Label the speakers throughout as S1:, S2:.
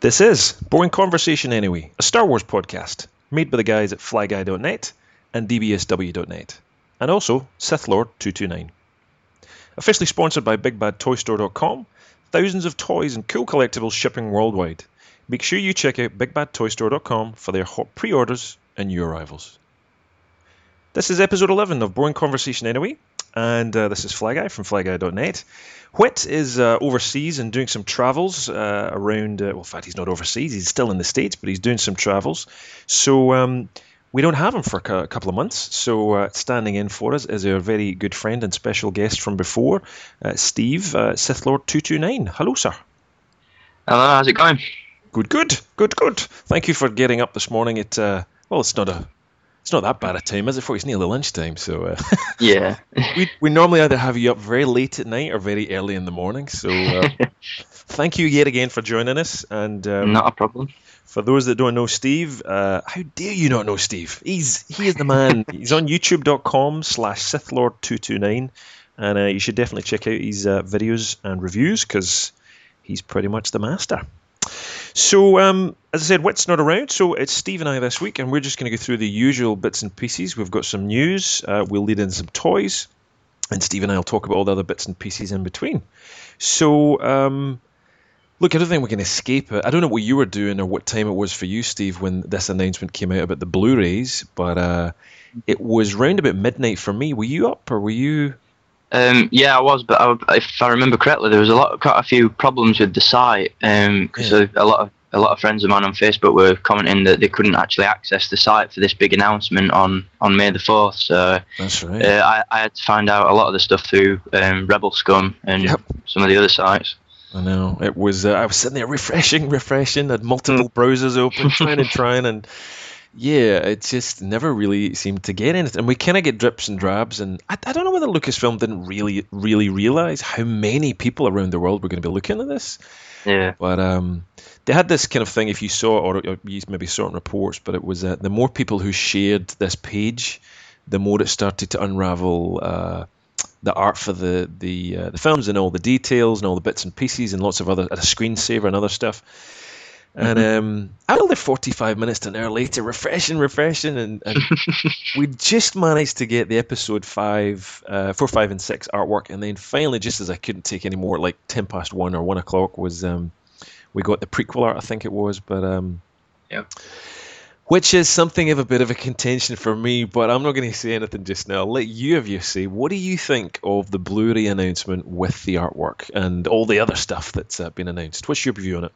S1: This is Boring Conversation Anyway, a Star Wars podcast made by the guys at flyguy.net and dbsw.net, and also Sith Lord 229. Officially sponsored by BigBadToyStore.com, thousands of toys and cool collectibles shipping worldwide. Make sure you check out BigBadToyStore.com for their hot pre-orders and new arrivals. This is episode 11 of Boring Conversation Anyway, and uh, this is Flyguy from flyguy.net. Whit is uh, overseas and doing some travels uh, around. Uh, well, in fact, he's not overseas; he's still in the states, but he's doing some travels. So um, we don't have him for a couple of months. So uh, standing in for us is our very good friend and special guest from before, uh, Steve uh, Sith Lord two two nine. Hello, sir.
S2: Hello, how's it going?
S1: Good, good, good, good. Thank you for getting up this morning. It well, it's not a it's not that bad a time, is it? For it's nearly lunchtime, so uh,
S2: yeah.
S1: we we normally either have you up very late at night or very early in the morning. So uh, thank you yet again for joining us. And um,
S2: not a problem.
S1: For those that don't know Steve, uh, how dare you not know Steve? He's he is the man. He's on YouTube.com/slash SithLord229, and uh, you should definitely check out his uh, videos and reviews because he's pretty much the master. So, um, as I said, Whit's not around, so it's Steve and I this week, and we're just going to go through the usual bits and pieces. We've got some news, uh, we'll lead in some toys, and Steve and I will talk about all the other bits and pieces in between. So, um, look, I don't think we can escape it. I don't know what you were doing or what time it was for you, Steve, when this announcement came out about the Blu-rays, but uh, it was round about midnight for me. Were you up, or were you?
S2: Um, yeah, I was, but I, if I remember correctly, there was a lot, quite a few problems with the site because um, yeah. a lot of a lot of friends of mine on Facebook were commenting that they couldn't actually access the site for this big announcement on, on May the fourth. So
S1: that's right. Uh,
S2: I, I had to find out a lot of the stuff through um, Rebel Scum and yep. some of the other sites.
S1: I know it was. Uh, I was sitting there refreshing, refreshing, had multiple browsers open, trying and trying, and yeah, it just never really seemed to get anything. And we kind of get drips and drabs. And I, I don't know whether Lucasfilm didn't really, really realize how many people around the world were going to be looking at this.
S2: Yeah.
S1: But um, they had this kind of thing. If you saw, or, you maybe saw it in reports, but it was uh, the more people who shared this page, the more it started to unravel. Uh, the art for the the uh, the films and all the details and all the bits and pieces and lots of other a screensaver and other stuff. And mm-hmm. um, another 45 minutes to an hour later, refreshing, refreshing, and, and we just managed to get the episode five, uh, four, five, and six artwork, and then finally, just as I couldn't take any more, like 10 past one or one o'clock, was um, we got the prequel art, I think it was, but um,
S2: yeah.
S1: Which is something of a bit of a contention for me, but I'm not going to say anything just now. I'll let you have you say. What do you think of the Blu-ray announcement with the artwork and all the other stuff that's uh, been announced? What's your view on it?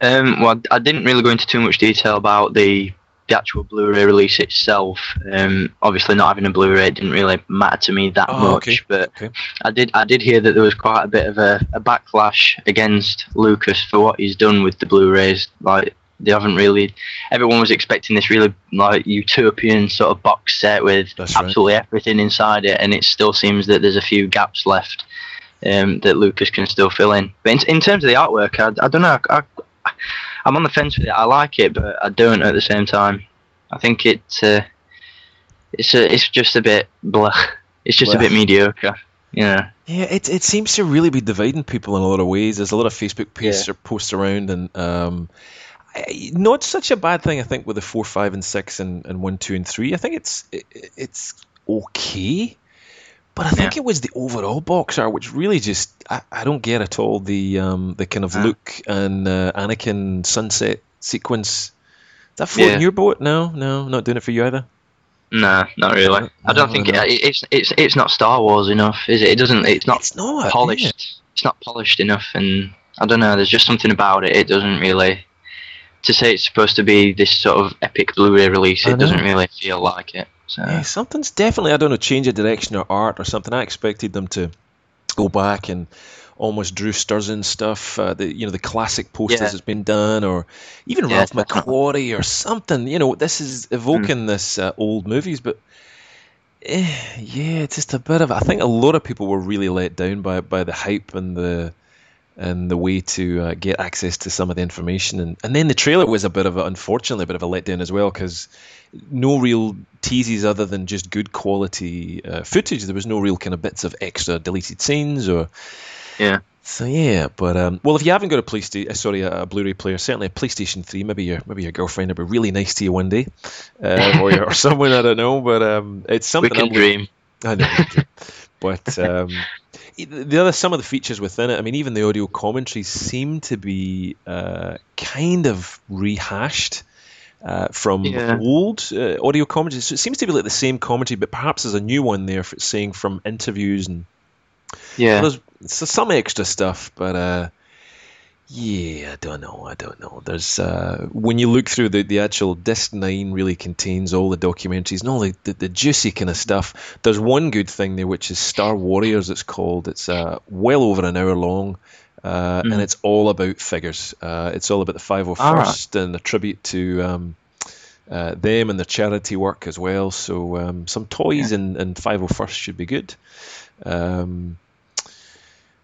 S2: Um, well, I didn't really go into too much detail about the the actual Blu-ray release itself. Um, obviously, not having a Blu-ray didn't really matter to me that oh, much. Okay. But okay. I did I did hear that there was quite a bit of a, a, backlash against Lucas for what he's done with the Blu-rays. Like they haven't really. Everyone was expecting this really like utopian sort of box set with That's absolutely right. everything inside it, and it still seems that there's a few gaps left. Um, that Lucas can still fill in. But in, in terms of the artwork, I, I don't know. I, I'm on the fence with it. I like it, but I don't at the same time. I think it uh, it's a, it's just a bit blah. It's just a bit mediocre. Yeah.
S1: Yeah, it it seems to really be dividing people in a lot of ways. There's a lot of Facebook posts yeah. posts around, and um, not such a bad thing. I think with the four, five, and six, and, and one, two, and three. I think it's it, it's okay. But I think yeah. it was the overall box art, which really just I, I don't get at all the um, the kind of uh. Luke and uh, Anakin sunset sequence. Is that floating yeah. your boat? No, no, not doing it for you either.
S2: No, not really. No, I don't think no. it, it's it's it's not Star Wars enough, is it? It doesn't. It's not, it's not polished. Yeah. It's not polished enough, and I don't know. There's just something about it. It doesn't really. To say it's supposed to be this sort of epic Blu-ray release, it doesn't really feel like it. So.
S1: Yeah, something's definitely I don't know change of direction or art or something. I expected them to go back and almost Drew Struzan stuff, uh, the you know the classic posters yeah. has been done, or even yeah, Ralph McQuarrie or something. You know, this is evoking mm. this uh, old movies, but eh, yeah, it's just a bit of. I think a lot of people were really let down by by the hype and the and the way to uh, get access to some of the information, and and then the trailer was a bit of a, unfortunately a bit of a letdown as well because no real teases other than just good quality uh, footage. There was no real kind of bits of extra deleted scenes or
S2: yeah.
S1: So yeah, but um, well, if you haven't got a PlayStation, uh, sorry, a, a, Blu-ray player, certainly a PlayStation Three, maybe your maybe your girlfriend would be really nice to you one day, uh, or, or someone I don't know. But um, it's something.
S2: We can dream.
S1: I know, but um, the other some of the features within it, I mean, even the audio commentaries seem to be uh, kind of rehashed. Uh, from yeah. old uh, audio commentaries. So it seems to be like the same commentary, but perhaps there's a new one there for saying from interviews and
S2: yeah.
S1: There's, some extra stuff, but uh, yeah, I don't know. I don't know. There's uh, when you look through the, the actual disc nine really contains all the documentaries and all the, the, the, juicy kind of stuff. There's one good thing there, which is Star Warriors. It's called. It's uh, well over an hour long. Uh, mm. and hmm. it's all about figures. Uh, it's all about the 501st right. and a tribute to um, uh, them and their charity work as well. So um, some toys yeah. and, and 501st should be good. Um,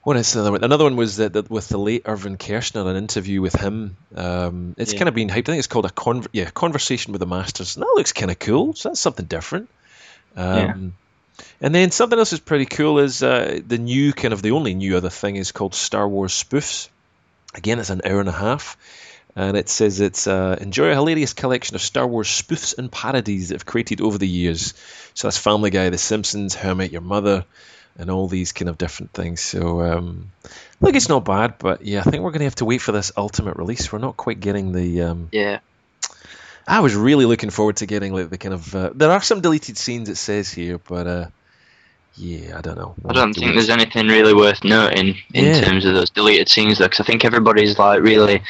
S1: what is another one? Another one was that, that with the late Irvin Kershner, an interview with him. Um, it's yeah. kind of been hyped. I think it's called a con- yeah conversation with the masters. And that looks kind of cool. So that's something different. Um, yeah. And then something else is pretty cool is uh, the new kind of the only new other thing is called Star Wars spoofs. Again, it's an hour and a half, and it says it's uh, enjoy a hilarious collection of Star Wars spoofs and parodies that have created over the years. So that's Family Guy, The Simpsons, How I Met Your Mother and all these kind of different things. So, um, look, it's not bad, but yeah, I think we're going to have to wait for this ultimate release. We're not quite getting the. Um,
S2: yeah.
S1: I was really looking forward to getting like the kind of. Uh, there are some deleted scenes it says here, but uh, yeah, I don't know.
S2: I don't think there's anything really worth noting in yeah. terms of those deleted scenes, though, because I think everybody's like really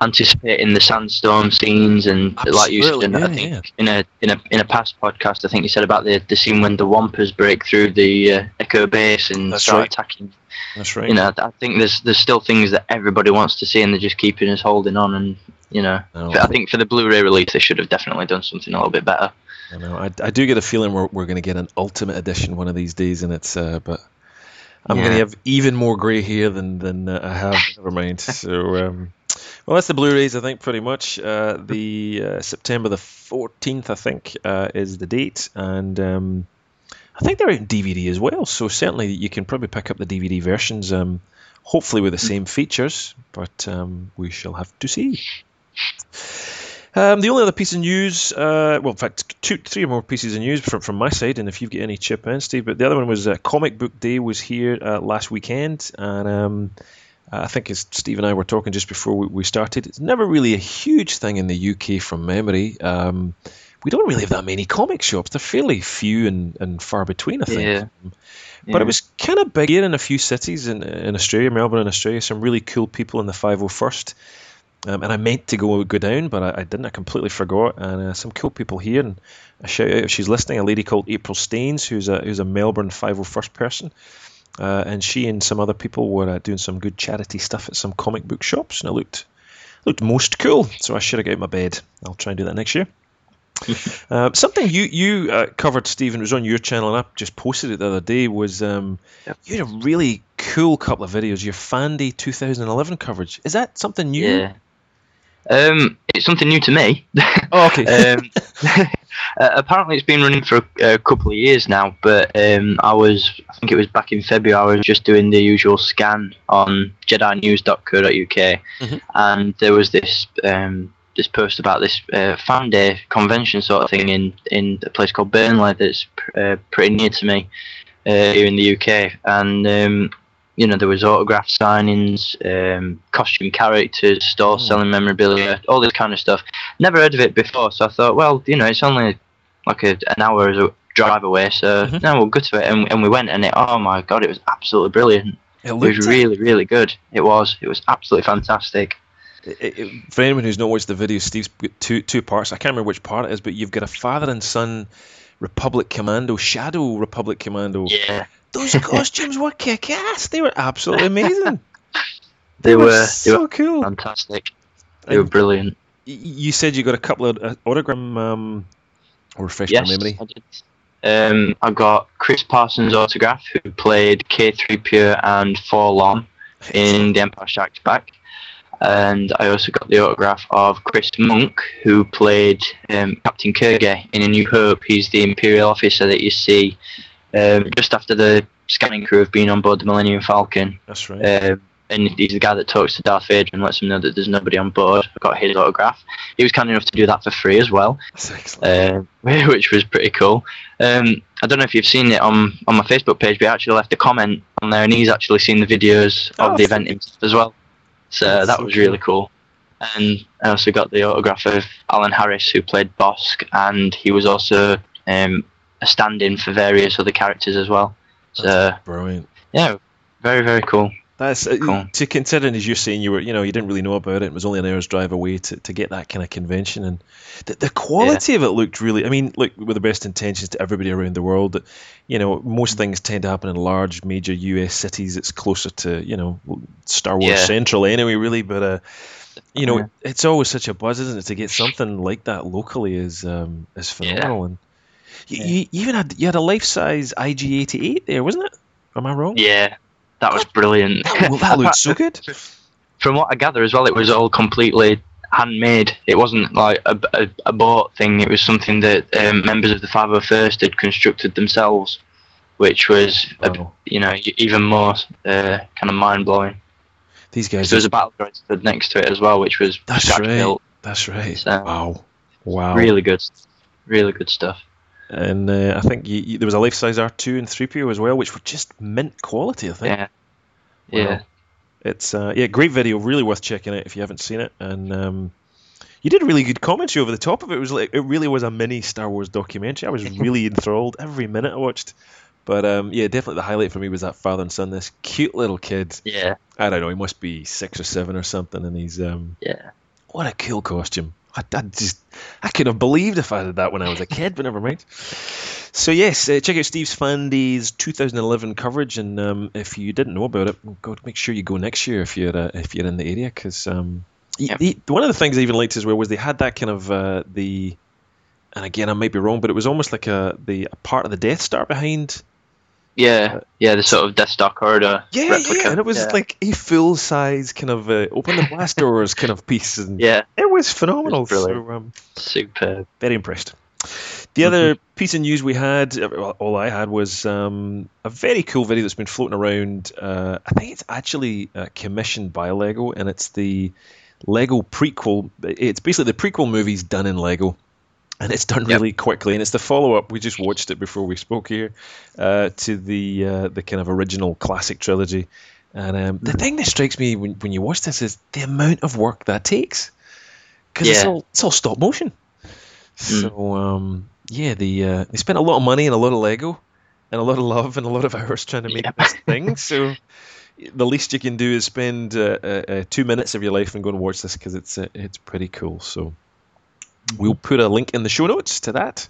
S2: anticipating the sandstorm scenes and Absolutely, like you said, yeah, I think yeah. in a in a in a past podcast, I think you said about the the scene when the Wampas break through the uh, Echo base and
S1: That's
S2: start
S1: right.
S2: attacking.
S1: That's right.
S2: You know, I think there's there's still things that everybody wants to see, and they're just keeping us holding on. And you know, no, I think for the Blu-ray release, they should have definitely done something a little bit better.
S1: I know. I, I do get a feeling we're we're going to get an ultimate edition one of these days, and it's uh, but. I'm yeah. going to have even more grey hair than than uh, I have. Never mind. So um, well, that's the Blu-rays, I think, pretty much. Uh, the uh, September the 14th, I think, uh, is the date, and um, I think they're in DVD as well. So certainly you can probably pick up the DVD versions, um, hopefully with the hmm. same features, but um, we shall have to see. Um, the only other piece of news, uh, well, in fact, two, three more pieces of news from, from my side, and if you've got any chip in, Steve, but the other one was uh, Comic Book Day was here uh, last weekend, and um, uh, I think as Steve and I were talking just before we, we, started, it's never really a huge thing in the UK from memory. Um, we don't really have that many comic shops. They're fairly few and, and far between, I think.
S2: Yeah.
S1: But yeah. it was kind of big here in a few cities in, in Australia, Melbourne in Australia. Some really cool people in the 501st. Um, and I meant to go go down, but I, I didn't. I completely forgot. And uh, some cool people here. And a shout out if she's listening, a lady called April Staines, who's a who's a Melbourne 501st person. Uh, and she and some other people were uh, doing some good charity stuff at some comic book shops, and it looked looked most cool. So I should have got out my bed. I'll try and do that next year. uh, something you you uh, covered, Stephen, was on your channel, and I just posted it the other day. Was um, yep. you had a really cool couple of videos. Your Fan Day 2011 coverage. Is that something new?
S2: Yeah. Um, it's something new to me.
S1: Oh, okay.
S2: um, uh, apparently, it's been running for a, a, couple of years now, but um, I was, I think it was back in February, I was just doing the usual scan on JediNews.co.uk, mm-hmm. and there was this um, this post about this uh, fan day convention sort of thing in, in a place called Burnley that's uh, pretty near to me uh, here in the UK, and um, you know, there was autograph signings, um, costume characters, store hmm. selling memorabilia, all this kind of stuff. Never heard of it before, so I thought, well, you know, it's only like a, an hour drive away, so mm-hmm. no, we'll go to it. And, and we went, and it, oh my god, it was absolutely brilliant. It, it was really, really good. It was. It was absolutely fantastic.
S1: It, it, for anyone who's not watched the video, Steve's got two two parts. I can't remember which part it is, but you've got a father and son Republic Commando, Shadow Republic Commando.
S2: Yeah.
S1: Those costumes were kick ass. They were absolutely amazing.
S2: they, they, were, were so they were cool. Fantastic. They and were brilliant.
S1: You said you got a couple of uh, autogram um, or refresh yes, my memory.
S2: I did. Um, I got Chris Parsons' autograph, who played K3PO and 4-LOM in The Empire Strikes Back and I also got the autograph of Chris Muncke, who played um, Captain Kurgan in A New Hope. He's the Imperial officer that you see um, just after the scanning crew have been on board the Millennium Falcon.
S1: That's right. Uh,
S2: and he's the guy that talks to Darth Vader and lets him know that there's nobody on board. I got his autograph. He was kind enough to do that for free as well, uh, which was pretty cool. Um, I don't know if you've seen it on on my Facebook page, but I actually left a comment on there, and he's actually seen the videos oh, of the event himself as well. So That's that so was cool. really cool. And I also got the autograph of Alan Harris, who played Bossk, and he was also um, a stand-in for various other characters as well. So
S1: That's brilliant.
S2: Yeah, very very cool.
S1: That's uh, cool. to considering as you're saying you were you know you didn't really know about it. It was only an hour's drive away to, to get that kind of convention and the, the quality yeah. of it looked really. I mean, look with the best intentions to everybody around the world. That you know most things tend to happen in large major U.S. cities. It's closer to you know Star Wars yeah. Central anyway, really. But uh, you know, yeah. it's always such a buzz, isn't it, to get something like that locally is um, is phenomenal. And you, you, even had you had a life size IG88 there, wasn't it? Am I wrong?
S2: Yeah, that was brilliant.
S1: well, that looked so good.
S2: From what I gather as well, it was all completely handmade. It wasn't like a, a, a bought thing. It was something that um, members of the 501st had constructed themselves, which was wow. a, you know even more uh, kind of mind blowing.
S1: These guys.
S2: So there was a battle droid stood next to it as well, which was
S1: that's right. Built. That's right. So, wow, wow,
S2: really good, really good stuff.
S1: And uh, I think you, you, there was a life size R two and three PO as well, which were just mint quality. I think.
S2: Yeah. Yeah.
S1: It's uh, yeah, great video, really worth checking out if you haven't seen it. And um, you did really good commentary over the top of it. It was like it really was a mini Star Wars documentary. I was really enthralled every minute I watched. But um, yeah, definitely the highlight for me was that father and son. This cute little kid.
S2: Yeah.
S1: I don't know. He must be six or seven or something, and he's um.
S2: Yeah.
S1: What a cool costume. I, I just I could have believed if I did that when I was a kid, but never mind. So yes, uh, check out Steve's Fan Days 2011 coverage, and um, if you didn't know about it, go make sure you go next year if you're uh, if you're in the area, because um, one of the things I even liked as well was they had that kind of uh, the, and again I might be wrong, but it was almost like a the a part of the Death Star behind
S2: yeah, yeah, the sort of Death Star corridor
S1: yeah,
S2: replica.
S1: Yeah, and it was
S2: yeah.
S1: like a full size kind of uh, open the blast doors kind of piece. And
S2: yeah,
S1: it was phenomenal. It was
S2: so, um, Superb.
S1: Very impressed. The mm-hmm. other piece of news we had, uh, all I had was um, a very cool video that's been floating around. Uh, I think it's actually uh, commissioned by Lego, and it's the Lego prequel. It's basically the prequel movies done in Lego and it's done really yep. quickly. And it's the follow up. We just watched it before we spoke here uh, to the uh, the kind of original classic trilogy. And um, the thing that strikes me when, when you watch this is the amount of work that takes, because yeah. it's all it's all stop motion. Mm. So um, yeah, the uh, they spent a lot of money and a lot of Lego and a lot of love and a lot of hours trying to make this thing. So the least you can do is spend uh, uh, uh, two minutes of your life and go and watch this because it's it's pretty cool. So We'll put a link in the show notes to that.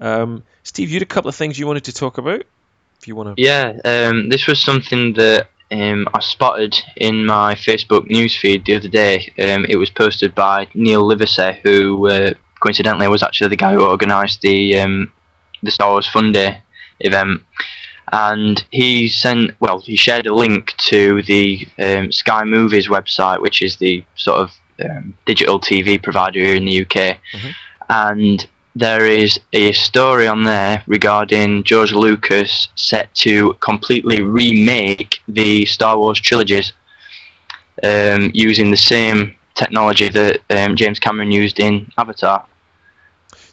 S1: Um, Steve, you had a couple of things you wanted to talk about. If you want
S2: to. Yeah, um, this was something that um, I spotted in my Facebook newsfeed the other day. Um, it was posted by Neil Livesey, who uh, coincidentally was actually the guy who organised the um, the Star Wars Fun Day event. And he sent, well, he shared a link to the um, Sky Movies website, which is the sort of um, digital TV provider here in the UK, mm-hmm. and there is a story on there regarding George Lucas set to completely remake the Star Wars trilogies um, using the same technology that um, James Cameron used in Avatar.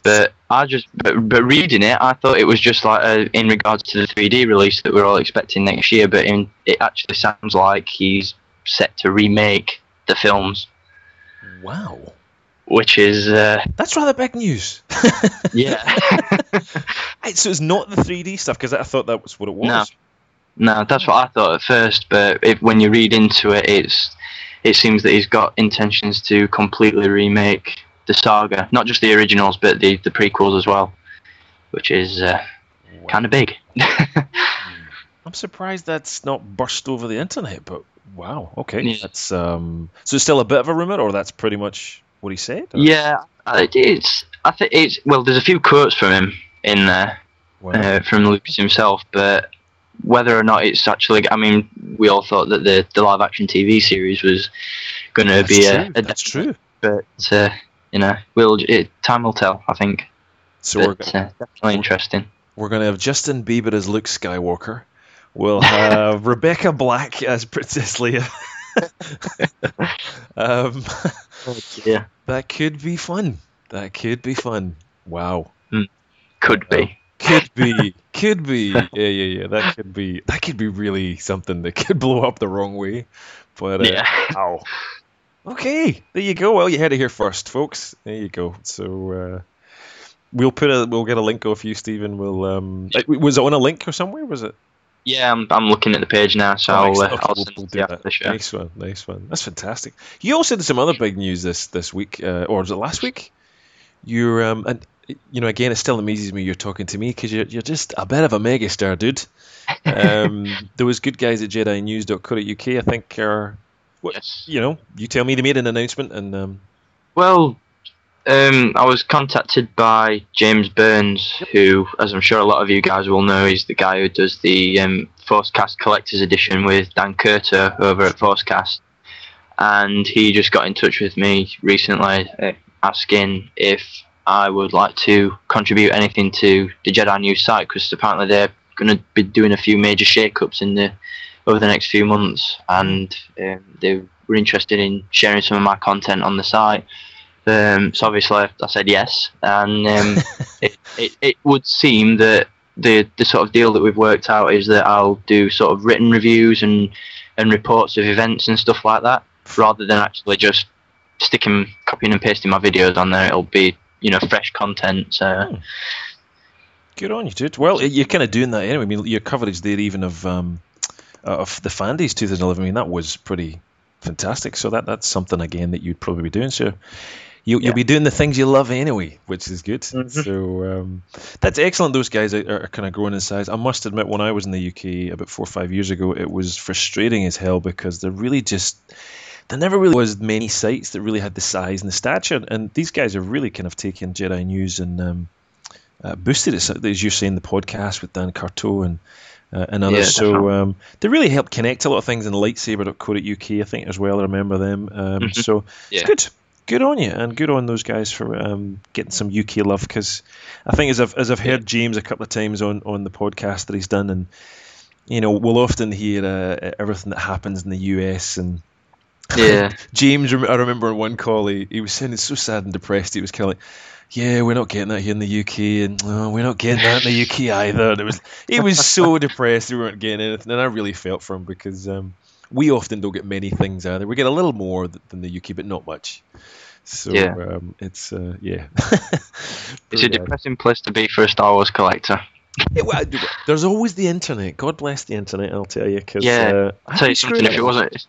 S2: But I just, but, but, reading it, I thought it was just like a, in regards to the 3D release that we're all expecting next year. But in, it actually sounds like he's set to remake the films.
S1: Wow.
S2: Which is uh,
S1: that's rather big news.
S2: yeah.
S1: so it's not the 3D stuff because I thought that was what it was.
S2: No, no, that's what I thought at first. But if, when you read into it, it's it seems that he's got intentions to completely remake the saga, not just the originals, but the the prequels as well, which is uh, wow. kind of big.
S1: I'm surprised that's not burst over the internet, but Wow. Okay. Yeah. That's um. So it's still a bit of a rumor, or that's pretty much what he said. Or?
S2: Yeah, it's. I think it's. Well, there's a few quotes from him in there, wow. uh, from Lucas himself, but whether or not it's actually. I mean, we all thought that the the live action TV series was going to be
S1: true.
S2: a, a.
S1: That's true.
S2: But uh, you know, we'll it, time will tell. I think.
S1: So but,
S2: we're uh, definitely interesting.
S1: We're going to have Justin Bieber as Luke Skywalker. We'll have Rebecca Black as Princess Leia. um,
S2: oh, yeah.
S1: That could be fun. That could be fun. Wow.
S2: Mm. Could be.
S1: Could be. could be. Yeah, yeah, yeah. That could be. That could be really something that could blow up the wrong way. But uh, yeah. Ow. Okay, there you go. Well, you had it here first, folks. There you go. So uh, we'll put a we'll get a link off you, Stephen. We'll um, was it on a link or somewhere? Was it?
S2: Yeah, I'm, I'm looking at the page now, so oh, I'll, uh, I'll we'll, we'll do
S1: that. The show. Nice one, nice one. That's fantastic. You also did some other big news this this week, uh, or was it last week? You're um, and you know, again, it still amazes me you're talking to me because you're you're just a bit of a megastar, dude. Um, there was good guys at JediNews.co.uk, I think, are what, yes. you know, you tell me they made an announcement and. Um,
S2: well, um, I was contacted by James Burns, who, as I'm sure a lot of you guys will know, is the guy who does the um, Forcecast Collector's Edition with Dan Curto over at Forcecast. And he just got in touch with me recently uh, asking if I would like to contribute anything to the Jedi News site because apparently they're going to be doing a few major shake-ups in the over the next few months, and um, they were interested in sharing some of my content on the site. Um, so obviously, I said yes, and um, it, it, it would seem that the the sort of deal that we've worked out is that I'll do sort of written reviews and and reports of events and stuff like that, rather than actually just sticking copying and pasting my videos on there. It'll be you know fresh content. So. Hmm.
S1: Good on you, dude. Well, you're kind of doing that anyway. I mean, your coverage there, even of um, of the Fan Days 2011, I mean, that was pretty fantastic. So that that's something again that you'd probably be doing. So you, will be doing the things you love anyway, which is good. Mm-hmm. So um, that's excellent. Those guys are, are, kind of growing in size. I must admit, when I was in the UK about four or five years ago, it was frustrating as hell because they're really just there never really was many sites that really had the size and the stature. And these guys are really kind of taking Jedi News and um, uh, boosted it, as you're saying, the podcast with Dan Curto and uh, and others. Yeah, so um, they really help connect a lot of things in lightsaber.co.uk, I think, as well. I remember them. Um, mm-hmm. So yeah. it's good. Good on you, and good on those guys for um, getting some UK love. Because I think, as I've as I've heard James a couple of times on, on the podcast that he's done, and you know, we'll often hear uh, everything that happens in the US and
S2: yeah.
S1: James, I remember on one call, he, he was sounding so sad and depressed. He was kind of like, yeah, we're not getting that here in the UK, and oh, we're not getting that in the UK either. And it was he was so depressed we weren't getting anything, and I really felt for him because um, we often don't get many things either. We get a little more than the UK, but not much. So yeah. Um, it's uh, yeah.
S2: it's a depressing place to be for a Star Wars collector.
S1: Yeah, well, there's always the internet. God bless the internet. I'll tell you. Cause,
S2: yeah, uh, I'll tell you something. If it wasn't,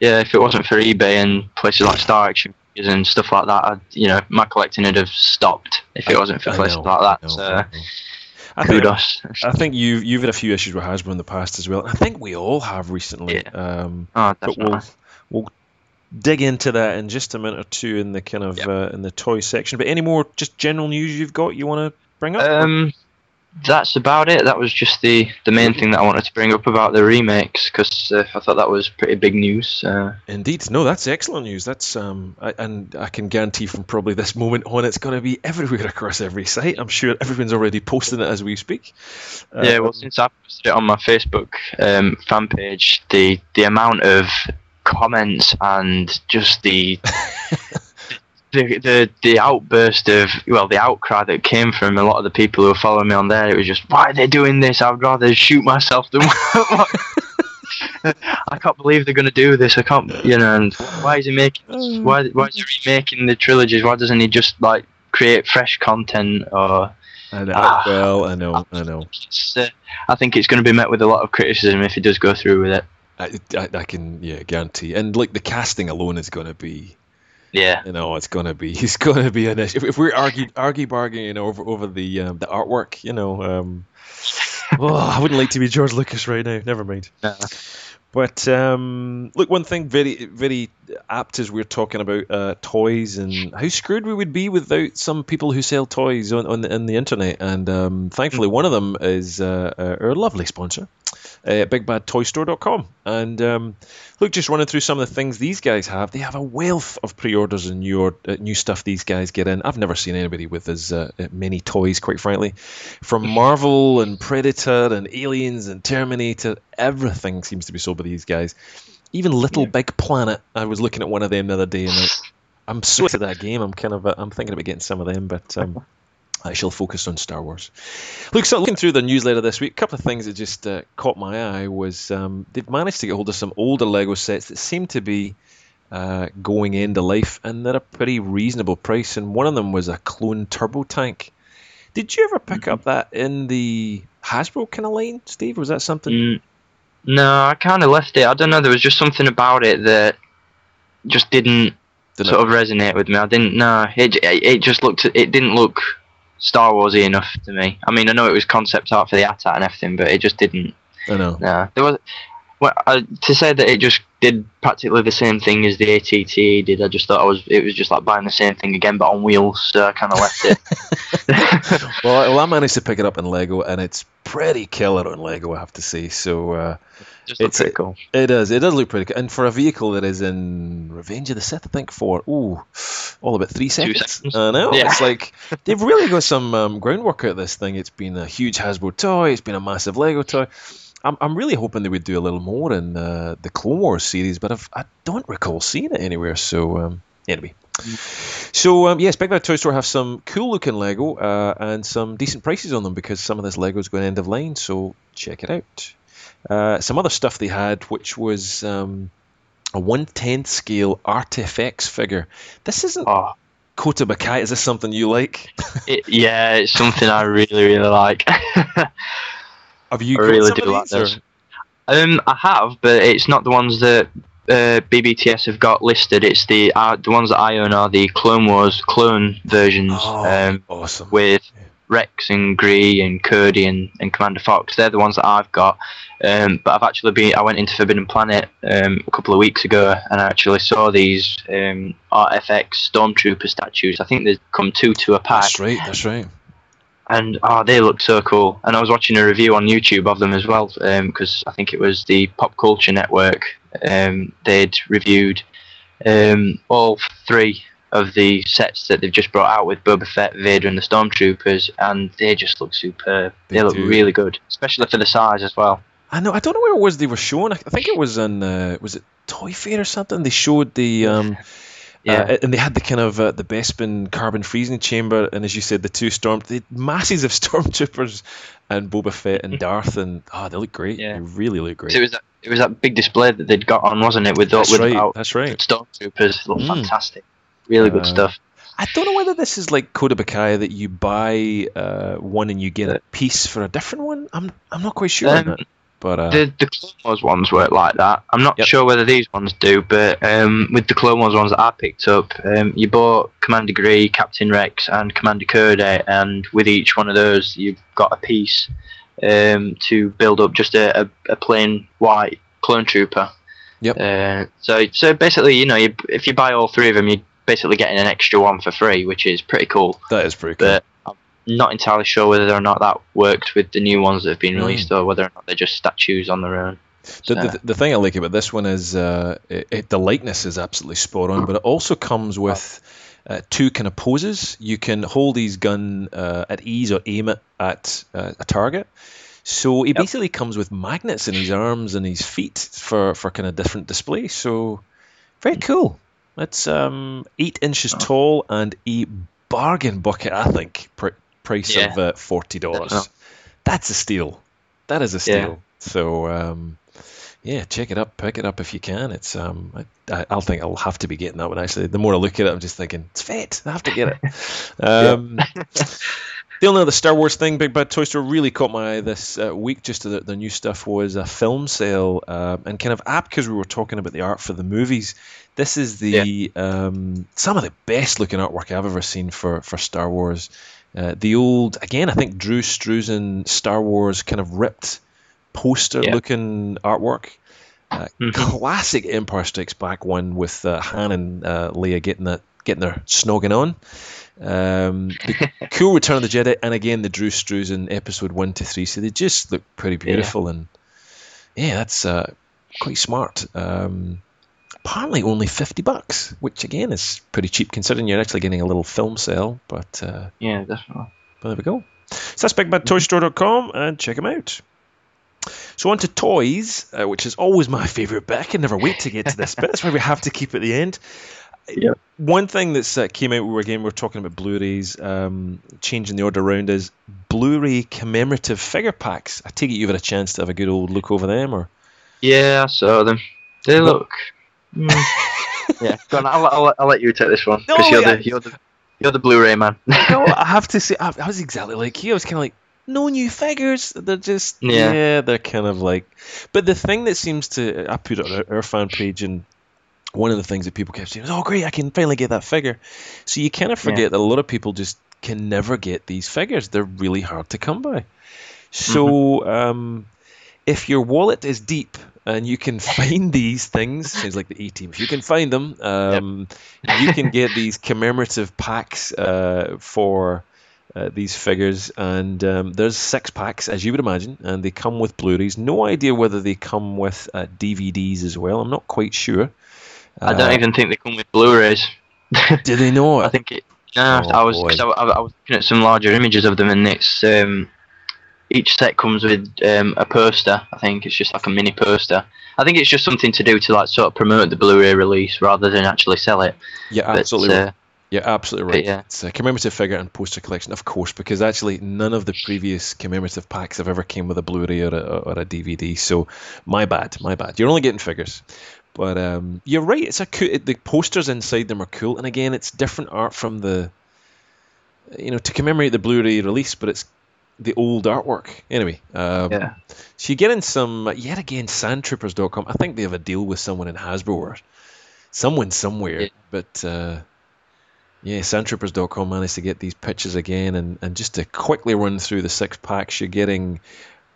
S2: yeah, if it wasn't for eBay and places like Star Action and stuff like that, I'd, you know, my collecting would have stopped if it wasn't for places like that. So, I kudos.
S1: Think, I think you've you've had a few issues with Hasbro in the past as well. I think we all have recently. Yeah. Um,
S2: oh, But
S1: we'll, we'll dig into that in just a minute or two in the kind of yep. uh, in the toy section. But any more just general news you've got you want to bring up?
S2: Um, that's about it. That was just the the main thing that I wanted to bring up about the remakes because uh, I thought that was pretty big news. Uh,
S1: Indeed, no, that's excellent news. That's um, I, and I can guarantee from probably this moment on, it's going to be everywhere across every site. I'm sure everyone's already posting it as we speak.
S2: Uh, yeah, well, since I posted it on my Facebook um, fan page, the the amount of comments and just the the, the the outburst of well the outcry that came from a lot of the people who were following me on there it was just why are they doing this i'd rather shoot myself than I can't believe they're going to do this. I can't, you know. And why is he making? Why why is he remaking the trilogies? Why doesn't he just like create fresh content or?
S1: I know. Ah, well, I know. I know.
S2: Uh, I think it's going to be met with a lot of criticism if he does go through with it.
S1: I, I, I can yeah guarantee. And like the casting alone is going to be
S2: yeah,
S1: you know, it's gonna be it's gonna be an issue. If, if we're argue argue bargaining over over the um, the artwork, you know, um, oh, I wouldn't like to be George Lucas right now. Never mind. But um, look, one thing very very apt as we're talking about uh, toys and how screwed we would be without some people who sell toys on, on the, on the internet. And um, thankfully, one of them is uh, our lovely sponsor, at bigbadtoystore.com. And um, look, just running through some of the things these guys have. They have a wealth of pre-orders and new, uh, new stuff these guys get in. I've never seen anybody with as uh, many toys, quite frankly. From Marvel and Predator and Aliens and Terminator, everything seems to be sold by these guys. Even Little yeah. Big Planet. I was looking at one of them the other day, and I'm so into that game. I'm kind of I'm thinking about getting some of them, but um, I shall focus on Star Wars. Look, so looking through the newsletter this week, a couple of things that just uh, caught my eye was um, they've managed to get hold of some older Lego sets that seem to be uh, going end of life, and they're a pretty reasonable price. And one of them was a clone turbo tank. Did you ever pick up that in the Hasbro kind of line, Steve? Was that something? Mm,
S2: no, I kind of left it. I don't know. There was just something about it that just didn't, didn't sort of resonate with me. I didn't know. It it just looked. It didn't look Star Warsy enough to me. I mean, I know it was concept art for the AT-AT and everything, but it just didn't.
S1: I know.
S2: No, there was. Well, uh, to say that it just did practically the same thing as the ATT did, I just thought I was it was just like buying the same thing again but on wheels, so I kind of left
S1: it. well, well, I managed to pick it up in Lego, and it's pretty killer on Lego, I have to say. So uh,
S2: just it's pretty cool.
S1: It does. It does look pretty cool. And for a vehicle that is in Revenge of the Sith, I think for ooh, all about three seconds.
S2: seconds.
S1: I know. Yeah. It's like they've really got some um, groundwork out this thing. It's been a huge Hasbro toy. It's been a massive Lego toy. I'm, I'm really hoping they would do a little more in uh, the Clone Wars series, but I've, I do not recall seeing it anywhere. So um, anyway. So um, yes, Big Bad Toy Store have some cool looking Lego uh, and some decent prices on them because some of this Lego is going end of line. So check it out. Uh, some other stuff they had, which was um, a 110th scale Artifex figure. This isn't oh. Kotobukiya. Is this something you like?
S2: it, yeah, it's something I really, really like.
S1: have you I really do like this?
S2: Um, I have, but it's not the ones that uh, BBTS have got listed. It's the uh, the ones that I own are the Clone Wars clone versions.
S1: Oh, um, awesome.
S2: With Rex and Greez and Cody and, and Commander Fox. They're the ones that I've got. Um, but I've actually been. I went into Forbidden Planet um, a couple of weeks ago, and I actually saw these um, Artifex Stormtrooper statues. I think they've come two to a pack.
S1: That's right. That's right.
S2: And oh, they look so cool. And I was watching a review on YouTube of them as well, because um, I think it was the Pop Culture Network. Um, they'd reviewed um, all three of the sets that they've just brought out with Boba Fett, Vader, and the Stormtroopers, and they just look superb. They, they look do. really good, especially for the size as well.
S1: I know. I don't know where it was they were showing. I think it was in uh, was it Toy Fair or something. They showed the. Yeah, uh, and they had the kind of uh, the Bespin carbon freezing chamber, and as you said, the two storm, the masses of stormtroopers, and Boba Fett and Darth, and oh, they look great. Yeah, they really look great.
S2: So it was that, it was that big display that they'd got on, wasn't it? With
S1: that's
S2: with
S1: right. That's right.
S2: Stormtroopers look mm. fantastic. Really good uh, stuff.
S1: I don't know whether this is like Kotobukiya that you buy uh, one and you get a piece for a different one. I'm I'm not quite sure. Um, but uh,
S2: the the Clone Wars ones work like that. I'm not yep. sure whether these ones do, but um, with the Clone Wars ones that I picked up, um, you bought Commander Gree, Captain Rex, and Commander Cody, and with each one of those, you've got a piece um, to build up just a, a, a plain white clone trooper.
S1: Yep.
S2: Uh, so so basically, you know, you, if you buy all three of them, you're basically getting an extra one for free, which is pretty cool.
S1: That is pretty cool.
S2: But not entirely sure whether or not that worked with the new ones that have been released, mm. or whether or not they're just statues on their own.
S1: So. The, the, the, thing I like about this one is uh, it, it, the likeness is absolutely spot on, but it also comes with uh, two kind of poses. You can hold his gun uh, at ease or aim it at uh, a target. So he yep. basically comes with magnets in his arms and his feet for, for kind of different display. So very cool. It's um, eight inches tall and a bargain bucket, I think. Pr- price yeah. of uh, forty dollars. That's a steal. That is a steal. Yeah. So um, yeah, check it up, pick it up if you can. It's um, I, I'll think I'll have to be getting that one actually. The more I look at it, I'm just thinking it's fit. I have to get it. Um, the only other Star Wars thing, Big Bad Toy Store, really caught my eye this uh, week. Just the, the, new stuff was a film sale uh, and kind of apt because we were talking about the art for the movies. This is the yeah. um, some of the best looking artwork I've ever seen for for Star Wars. Uh, the old again, I think Drew Struzan Star Wars kind of ripped poster yeah. looking artwork. Uh, mm-hmm. Classic Empire Strikes Back one with uh, Han and uh, Leia getting that getting their snogging on. Um, the cool Return of the Jedi, and again the Drew Struzan episode one to three. So they just look pretty beautiful, yeah. and Yeah, that's uh, quite smart. Um, apparently only 50 bucks, which again is pretty cheap considering you're actually getting a little film sale. But uh,
S2: yeah, definitely.
S1: But there we go. So that's BigBadToyStore.com and check them out. So on to toys, uh, which is always my favourite bit. I can never wait to get to this bit. That's why we have to keep at the end.
S2: Yeah.
S1: One thing that's uh, came out, we were again we're talking about Blu-rays, um, changing the order around is Blu-ray commemorative figure packs. I take it you've had a chance to have a good old look over them, or?
S2: Yeah, I saw them. They look. Mm. yeah, go on. I'll, I'll, I'll, let you take this one because no, you're, yeah. the, you're the you're the Blu-ray man.
S1: no, I have to say, I, I was exactly like you. I was kind of like, no new figures. They're just yeah. yeah. they're kind of like. But the thing that seems to I put it on our, our fan page and one of the things that people kept saying is, "Oh, great! I can finally get that figure." So you kind of forget yeah. that a lot of people just can never get these figures. They're really hard to come by. So mm-hmm. um, if your wallet is deep and you can find these things, sounds like the A team. If you can find them, um, yep. you can get these commemorative packs uh, for. Uh, these figures, and um, there's six packs, as you would imagine, and they come with Blu-rays. No idea whether they come with uh, DVDs as well. I'm not quite sure.
S2: I don't uh, even think they come with Blu-rays.
S1: do they not?
S2: I think it. No, oh, I was I, I, was looking at some larger images of them, and it's um, each set comes with um, a poster. I think it's just like a mini poster. I think it's just something to do to like sort of promote the Blu-ray release rather than actually sell it.
S1: Yeah, but, absolutely. Uh, yeah, absolutely right. Yeah. It's a commemorative figure and poster collection, of course, because actually none of the previous commemorative packs have ever came with a Blu-ray or a, or a DVD. So my bad, my bad. You're only getting figures. But um, you're right. It's a cool, the posters inside them are cool, and again, it's different art from the you know to commemorate the Blu-ray release, but it's the old artwork. Anyway, um, yeah. So you get in some yet again Sandtroopers.com. I think they have a deal with someone in Hasbro or someone somewhere, yeah. but. Uh, yeah, Sandtroopers.com managed to get these pictures again, and, and just to quickly run through the six packs, you're getting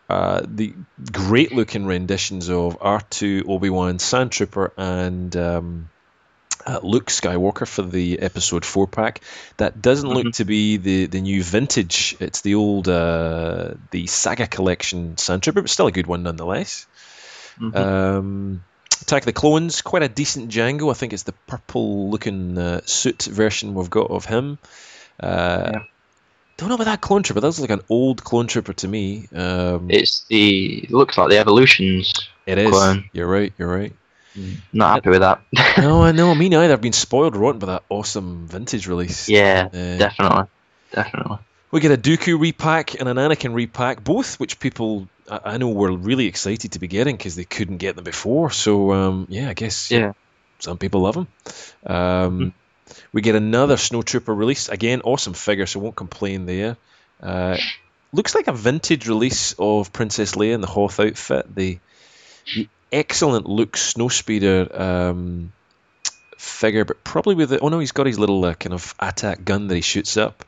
S1: uh, the great looking renditions of R2, Obi Wan, Sandtrooper, and um, uh, Luke Skywalker for the episode 4 pack. That doesn't mm-hmm. look to be the, the new vintage, it's the old uh, the Saga Collection Sandtrooper, but still a good one nonetheless. Mm-hmm. Um, Attack of the Clones, quite a decent Jango. I think it's the purple looking uh, suit version we've got of him. Uh, yeah. Don't know about that clone trooper. That looks like an old clone trooper to me. Um,
S2: it's the it looks like the evolutions.
S1: It is. Clone. You're right. You're right.
S2: Mm. Not happy with that.
S1: no, I know. Me neither. I've been spoiled rotten by that awesome vintage release.
S2: Yeah, uh, definitely, definitely.
S1: We get a Dooku repack and an Anakin repack, both which people I know were really excited to be getting because they couldn't get them before. So um, yeah, I guess
S2: yeah,
S1: some people love them. Um, mm-hmm. We get another Snowtrooper release. Again, awesome figure, so won't complain there. Uh, looks like a vintage release of Princess Leia in the Hoth outfit. The excellent Luke Snowspeeder um, figure, but probably with the, oh no, he's got his little uh, kind of attack gun that he shoots up.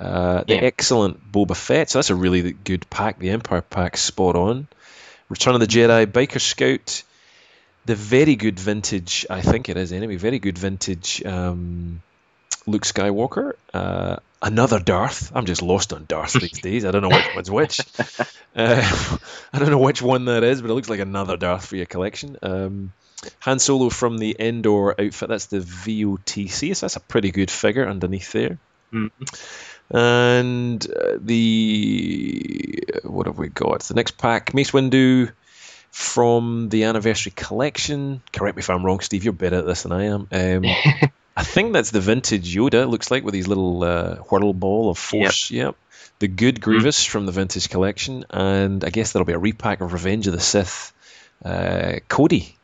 S1: Uh, the yeah. excellent Boba Fett, so that's a really good pack. The Empire pack, spot on. Return of the Jedi, Biker Scout, the very good vintage, I think it is anyway, very good vintage um, Luke Skywalker. Uh, another Darth. I'm just lost on Darth these days. I don't know which one's which. Uh, I don't know which one that is, but it looks like another Darth for your collection. Um, Han Solo from the Endor outfit. That's the VOTC. So that's a pretty good figure underneath there. Mm-hmm. And uh, the what have we got? The next pack, Mace Windu from the anniversary collection. Correct me if I'm wrong, Steve. You're better at this than I am. Um, I think that's the vintage Yoda. It looks like with his little uh, whirl ball of force. Yep. yep. The good mm-hmm. Grievous mm. from the vintage collection, and I guess there'll be a repack of Revenge of the Sith. Uh, Cody.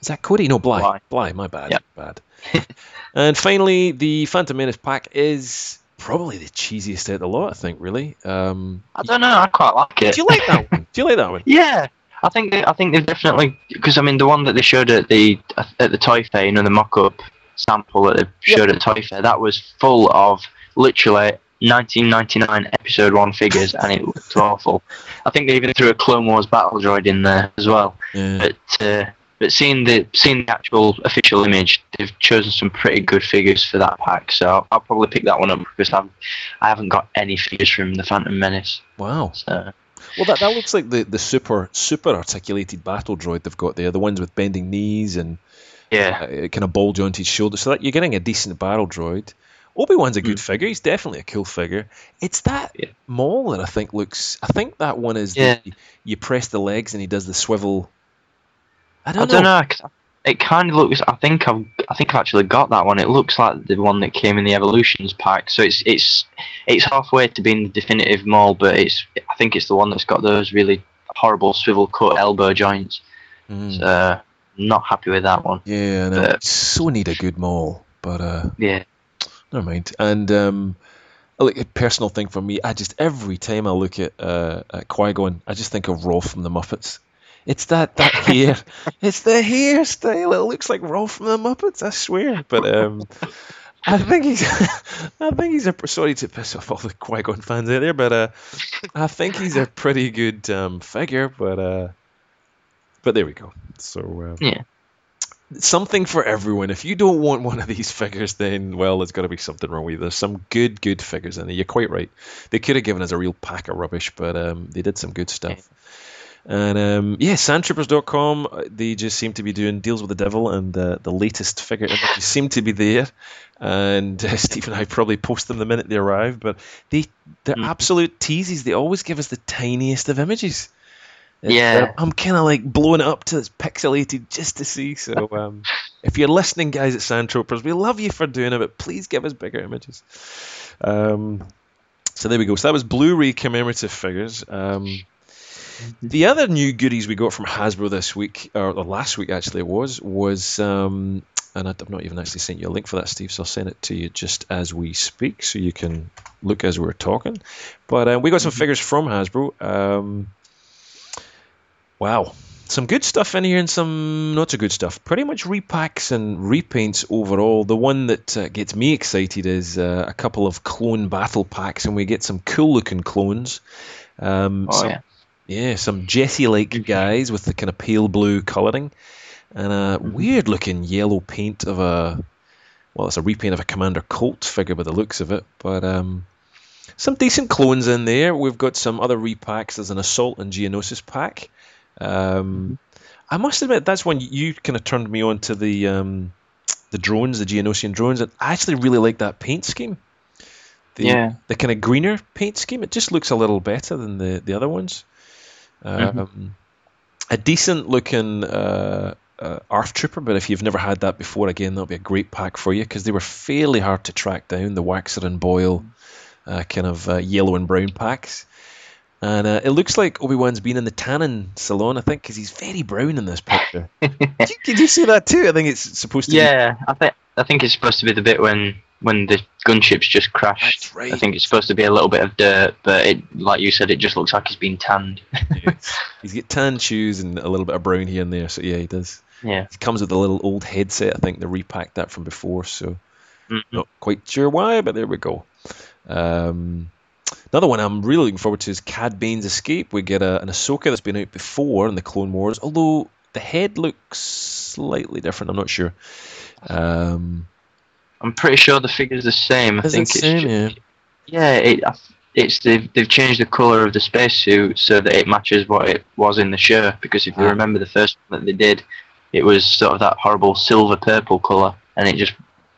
S1: Is that Cody? No, Bly. Bly. Bly my bad. Yep. Bad. and finally, the Phantom Menace pack is probably the cheesiest out of the lot. I think, really. Um,
S2: I don't know. I quite like it.
S1: Do you like that one? Do you like that one?
S2: Yeah. I think they, I think they've definitely because I mean the one that they showed at the at the toy fair, you know, the mock-up sample that they showed yep. at toy fair, that was full of literally 1999 episode one figures, and it looked awful. I think they even threw a Clone Wars battle droid in there as well. Yeah. But uh, but seeing the seeing the actual official image, they've chosen some pretty good figures for that pack. So I'll probably pick that one up because I'm I haven't got any figures from the Phantom Menace.
S1: Wow.
S2: So
S1: Well, that, that looks like the, the super super articulated battle droid they've got there. The ones with bending knees and
S2: yeah,
S1: uh, kind of ball jointed shoulder, So that you're getting a decent battle droid. Obi Wan's a good mm. figure. He's definitely a cool figure. It's that yeah. Maul that I think looks. I think that one is. Yeah. The, you press the legs and he does the swivel. I don't
S2: I
S1: know.
S2: Don't know it kind of looks. I think I've. I think I've actually got that one. It looks like the one that came in the Evolutions pack. So it's it's it's halfway to being the definitive Maul, but it's. I think it's the one that's got those really horrible swivel cut elbow joints. Mm. So, not happy with that one.
S1: Yeah, no, but, so need a good Maul, but uh,
S2: yeah,
S1: never mind. And um, like a personal thing for me, I just every time I look at uh, at Qui Gon, I just think of Rowlf from the Muppets. It's that that hair. it's the hairstyle. It looks like Rowlf from the Muppets. I swear. But um, I think he's. I think he's a. Sorry to piss off all the Qui Gon fans out there, but uh, I think he's a pretty good um, figure. But uh, but there we go. So
S2: uh, yeah.
S1: Something for everyone. If you don't want one of these figures, then well, there's got to be something wrong with you. There's some good, good figures in there. You're quite right. They could have given us a real pack of rubbish, but um, they did some good stuff. Yeah. And um, yeah, sandtroopers.com, uh, they just seem to be doing deals with the devil, and uh, the latest figure images seem to be there. And uh, Steve and I probably post them the minute they arrive, but they they're mm. absolute teases. They always give us the tiniest of images.
S2: Yeah,
S1: I'm kind of like blowing it up to it's pixelated just to see. So um, if you're listening, guys at Sandtroopers, we love you for doing it, but please give us bigger images. Um, so there we go. So that was Blu-ray commemorative figures. Um, the other new goodies we got from Hasbro this week, or, last week actually it was, was um, and I've not even actually sent you a link for that, Steve. So I'll send it to you just as we speak, so you can look as we're talking. But uh, we got some mm-hmm. figures from Hasbro. Um, wow, some good stuff in here and some not so good stuff. Pretty much repacks and repaints overall. The one that uh, gets me excited is uh, a couple of clone battle packs, and we get some cool looking clones. Um,
S2: oh, some, yeah.
S1: Yeah, some Jesse-like guys with the kind of pale blue colouring, and a mm-hmm. weird-looking yellow paint of a well, it's a repaint of a Commander Colt figure by the looks of it, but um, some decent clones in there. We've got some other repacks. There's an Assault and Geonosis pack. Um, mm-hmm. I must admit that's when you kind of turned me on to the um, the drones, the Geonosian drones. I actually really like that paint scheme. The,
S2: yeah.
S1: The kind of greener paint scheme. It just looks a little better than the, the other ones. Mm-hmm. Um, mm-hmm. A decent looking uh, uh, ARF Trooper, but if you've never had that before, again, that'll be a great pack for you because they were fairly hard to track down. The Waxer and Boil uh, kind of uh, yellow and brown packs. And uh, it looks like Obi Wan's been in the tanning salon, I think, because he's very brown in this picture. did, you, did, you, see that too? I think it's supposed to.
S2: Yeah, be... I think I think it's supposed to be the bit when when the gunship's just crashed.
S1: Right.
S2: I think it's supposed to be a little bit of dirt, but it, like you said, it just looks like he's been tanned.
S1: He's got tan shoes and a little bit of brown here and there, so yeah, he does.
S2: Yeah.
S1: He comes with a little old headset. I think they repacked that from before, so
S2: mm-hmm.
S1: not quite sure why, but there we go. Um, another one I'm really looking forward to is Cad Bane's Escape. We get a, an Ahsoka that's been out before in the Clone Wars, although the head looks slightly different. I'm not sure. Um,
S2: I'm pretty sure the figure's the same. I think
S1: it same,
S2: it's yeah. yeah, it, it's they've they've changed the color of the spacesuit so that it matches what it was in the show. Because if you ah. remember the first one that they did, it was sort of that horrible silver purple color, and it just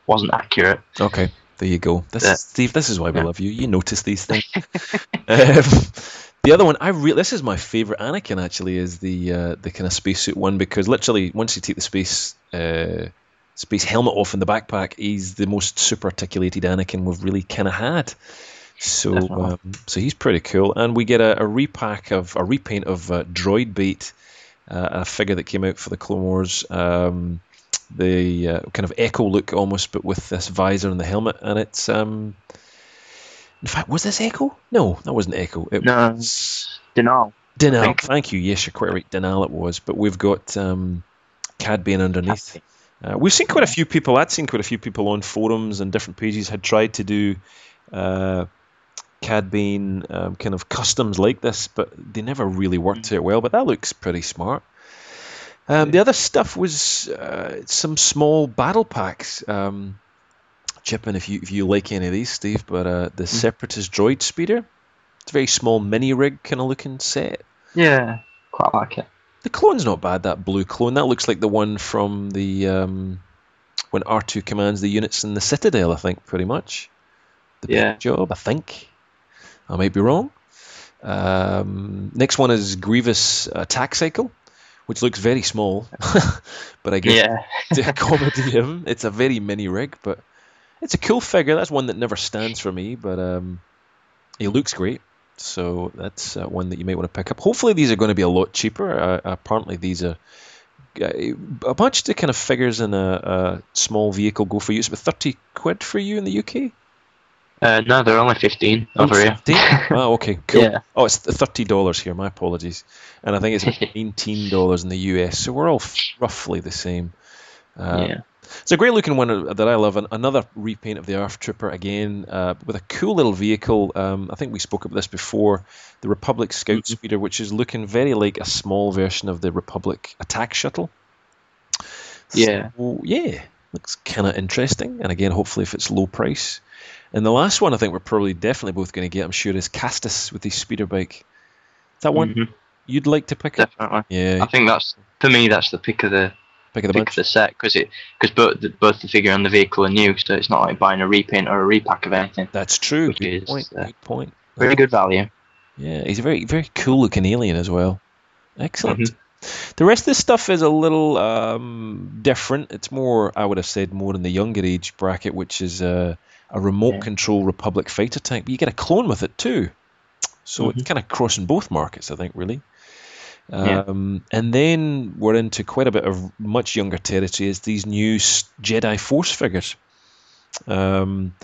S2: wasn't accurate.
S1: Okay, there you go. This yeah. Steve. This is why we yeah. love you. You notice these things. um, the other one, I really this is my favorite Anakin actually is the uh, the kind of spacesuit one because literally once you take the space. Uh, space helmet off in the backpack, he's the most super articulated Anakin we've really kind of had. So, um, so he's pretty cool, and we get a, a repack of a repaint of uh, Droid Bait, uh, a figure that came out for the Clone Wars. Um, the uh, kind of Echo look almost, but with this visor and the helmet, and it's um, in fact, was this Echo? No, that wasn't Echo. It
S2: no, was Denal.
S1: Denal, thank you. Yes, you're quite right. Denal it was, but we've got um, Cad Bane underneath. Uh, we've seen quite a few people. I'd seen quite a few people on forums and different pages had tried to do uh, Cad Bane um, kind of customs like this, but they never really worked mm. out well. But that looks pretty smart. Um, the other stuff was uh, some small battle packs. Um, Chipping, if you if you like any of these, Steve, but uh, the mm. Separatist Droid Speeder, It's a very small mini rig kind of looking set.
S2: Yeah, quite like it.
S1: The clone's not bad. That blue clone. That looks like the one from the um, when R2 commands the units in the Citadel. I think pretty much. The
S2: yeah.
S1: job. I think. I might be wrong. Um, next one is Grievous Attack Cycle, which looks very small, but I guess
S2: yeah.
S1: to accommodate him, it's a very mini rig. But it's a cool figure. That's one that never stands for me, but um, he looks great. So that's uh, one that you might want to pick up. Hopefully, these are going to be a lot cheaper. Uh, apparently, these are uh, a bunch of kind of figures in a, a, small vehicle go for you. It's about thirty quid for you in the UK.
S2: Uh, no, they're only fifteen over 15?
S1: here. oh, okay, cool. Yeah. Oh, it's thirty dollars here. My apologies. And I think it's eighteen dollars in the US. So we're all f- roughly the same.
S2: Uh, yeah.
S1: It's a great looking one that I love. Another repaint of the ARF Trooper again uh, with a cool little vehicle. Um, I think we spoke about this before. The Republic Scout mm-hmm. Speeder, which is looking very like a small version of the Republic Attack Shuttle.
S2: Yeah.
S1: So, yeah, looks kind of interesting. And again, hopefully, if it's low price. And the last one I think we're probably definitely both going to get, I'm sure, is Castas with his speeder bike. Is that one mm-hmm. you'd like to pick
S2: definitely. up?
S1: Yeah.
S2: I think that's, for me, that's the pick of the
S1: pick of the, pick
S2: of the set because it because both the, both the figure and the vehicle are new, so it's not like buying a repaint or a repack of anything.
S1: That's true. Good is, point. Uh, good point.
S2: Very good value.
S1: Yeah, he's a very very cool looking alien as well. Excellent. Mm-hmm. The rest of the stuff is a little um, different. It's more, I would have said, more in the younger age bracket, which is uh, a remote yeah. control Republic fighter tank, but you get a clone with it too. So mm-hmm. it's kind of crossing both markets, I think, really. Um, yeah. And then we're into quite a bit of much younger territory as these new Jedi Force figures. Um,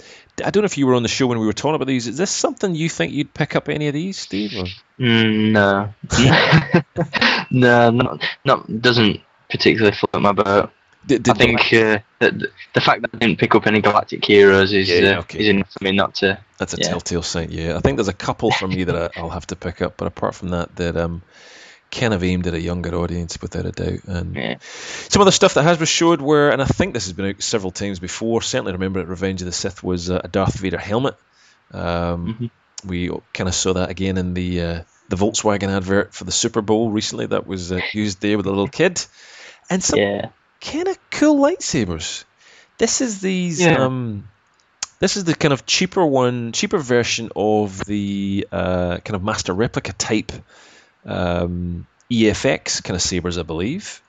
S1: I don't know if you were on the show when we were talking about these. Is this something you think you'd pick up any of these, Steve?
S2: Mm, no, no, not, not doesn't particularly float my boat. Did, did I think uh, the, the fact that I didn't pick up any Galactic Heroes is yeah, uh, okay. is enough for me not to.
S1: That's a yeah. telltale sign. Yeah, I think there's a couple for me that I, will have to pick up, but apart from that, that um, kind of aimed at a younger audience without a doubt. And
S2: yeah.
S1: some of the stuff that Hasbro showed were, and I think this has been out several times before. Certainly remember at Revenge of the Sith was uh, a Darth Vader helmet. Um, mm-hmm. We kind of saw that again in the uh, the Volkswagen advert for the Super Bowl recently. That was uh, used there with a little kid, and some
S2: yeah.
S1: Kind of cool lightsabers. This is these. Yeah. Um, this is the kind of cheaper one, cheaper version of the uh, kind of master replica type um, EFX kind of sabers, I believe,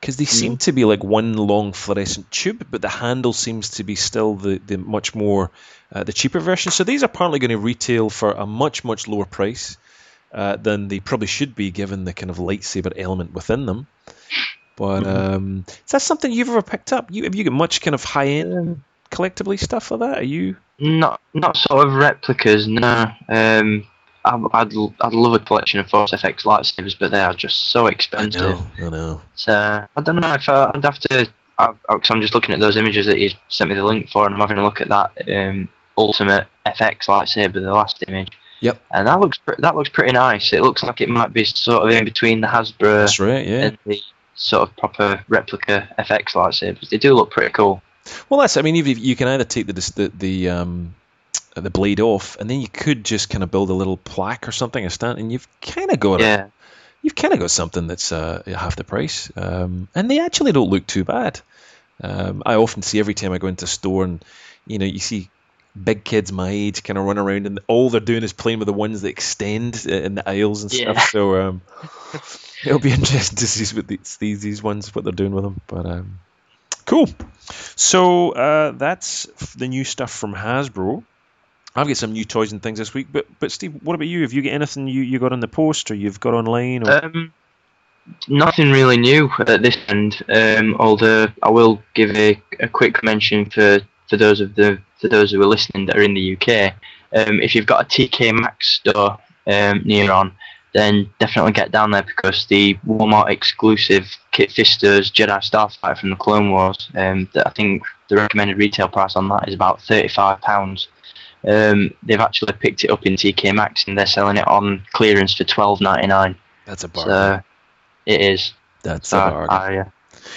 S1: because they seem mm. to be like one long fluorescent tube, but the handle seems to be still the, the much more uh, the cheaper version. So these are apparently going to retail for a much much lower price uh, than they probably should be, given the kind of lightsaber element within them. But mm-hmm. um, is that something you've ever picked up? You have you got much kind of high end collectibly stuff like that? Are you
S2: not not sort of replicas? No. Um, I'd, I'd love a collection of Force FX lightsabers, but they are just so expensive. I
S1: know. I know.
S2: So I don't know if I, would have to. Because I'm just looking at those images that you sent me the link for, and I'm having a look at that um, Ultimate FX lightsaber, the last image.
S1: Yep.
S2: And that looks that looks pretty nice. It looks like it might be sort of in between the Hasbro
S1: That's right, yeah.
S2: and the sort of proper replica FX lightsabers. They do look pretty cool.
S1: Well, that's. I mean, you, you can either take the the, the um, the blade off, and then you could just kind of build a little plaque or something, a stand, and you've kind of got
S2: yeah.
S1: A, you've kind of got something that's uh, half the price, um, and they actually don't look too bad. Um, I often see every time I go into a store, and you know, you see big kids my age kind of run around, and all they're doing is playing with the ones that extend uh, in the aisles and
S2: yeah.
S1: stuff. So um, it'll be interesting to see what these, these ones what they're doing with them. But um, cool. So uh, that's the new stuff from Hasbro. I've got some new toys and things this week, but but Steve, what about you? Have you got anything you, you got on the post or you've got online? Or?
S2: Um, nothing really new at this end. Um, although I will give a, a quick mention for, for those of the for those who are listening that are in the UK. Um, if you've got a TK Maxx store um, near on, then definitely get down there because the Walmart exclusive Kit Fisto's Jedi Starfighter from the Clone Wars. Um, I think the recommended retail price on that is about thirty five pounds. Um, they've actually picked it up in TK Maxx and they're selling it on clearance for twelve ninety nine.
S1: That's a bargain. So
S2: it is.
S1: That's so a bargain.
S2: I, uh,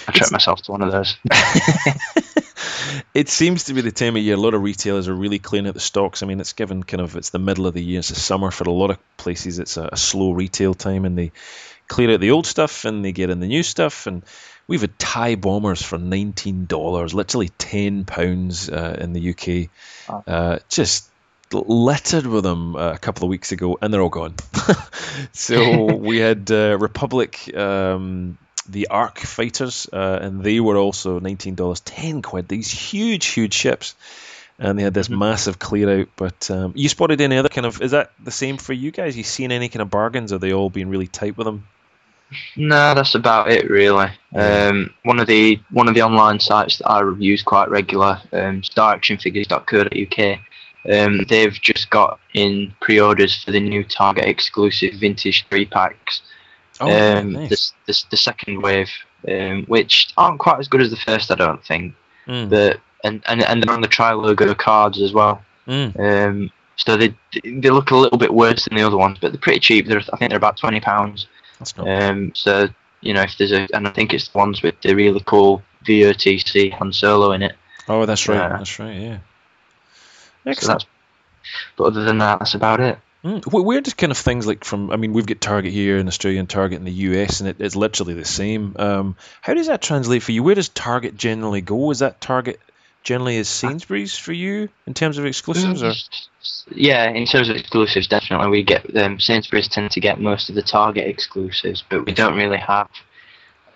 S2: I treat myself to one of those.
S1: it seems to be the time of year a lot of retailers are really cleaning out the stocks. I mean, it's given kind of it's the middle of the year, it's the summer for a lot of places. It's a, a slow retail time, and they clear out the old stuff and they get in the new stuff. And we've had TIE bombers for nineteen dollars, literally ten pounds uh, in the UK. Uh, just littered with them uh, a couple of weeks ago, and they're all gone. so we had uh, Republic. Um, the ARC fighters, uh, and they were also nineteen dollars, ten quid. These huge, huge ships, and they had this mm-hmm. massive clear out. But um, you spotted any other kind of? Is that the same for you guys? You seen any kind of bargains? Are they all being really tight with them?
S2: No, that's about it really. Um, one of the one of the online sites that I use quite regular, um, staractionfigures.co.uk. Um, they've just got in pre-orders for the new Target exclusive vintage three packs. Oh, um, nice. the, the, the, second wave, um, which aren't quite as good as the first, I don't think. Mm. But and, and and they're on the tri logo cards as well. Mm. Um, so they they look a little bit worse than the other ones, but they're pretty cheap. They're I think they're about twenty pounds. That's not. Um, so you know if there's a and I think it's the ones with the really cool VOTC Han Solo in it.
S1: Oh, that's right. Uh, that's right. Yeah. Excellent. So
S2: but other than that, that's about it.
S1: Mm. Where does kind of things like from? I mean, we've got Target here in Australia and Target in the US, and it, it's literally the same. Um, how does that translate for you? Where does Target generally go? Is that Target generally as Sainsbury's for you in terms of exclusives, or?
S2: Yeah, in terms of exclusives, definitely we get um, Sainsbury's tend to get most of the Target exclusives, but we don't really have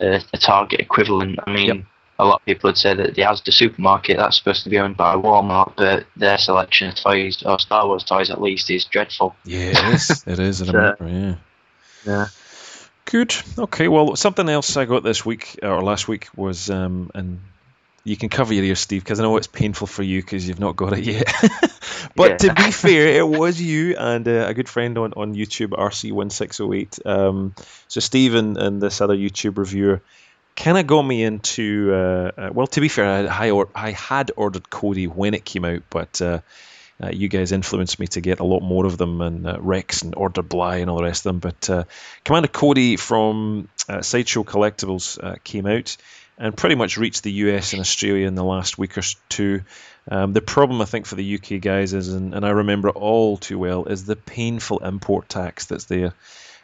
S2: a, a Target equivalent. I mean. Yep a lot of people would said that the Asda supermarket that's supposed to be owned by Walmart, but their selection of toys or Star Wars toys at least is dreadful.
S1: Yeah, it is. it is. so, yeah.
S2: Yeah.
S1: Good. Okay. Well, something else I got this week or last week was, um, and you can cover your ears, Steve, because I know it's painful for you because you've not got it yet. but yeah. to be fair, it was you and uh, a good friend on, on YouTube, RC1608. Um, so Steve and, and this other YouTube reviewer kind of got me into. Uh, uh, well, to be fair, I, or, I, had ordered Cody when it came out, but uh, uh, you guys influenced me to get a lot more of them, and uh, Rex and Order Bly and all the rest of them. But uh, Commander Cody from Sideshow Collectibles came out and pretty much reached the US and Australia in the last week or two. Um, the problem, I think, for the UK guys is, and, and I remember it all too well, is the painful import tax that's there.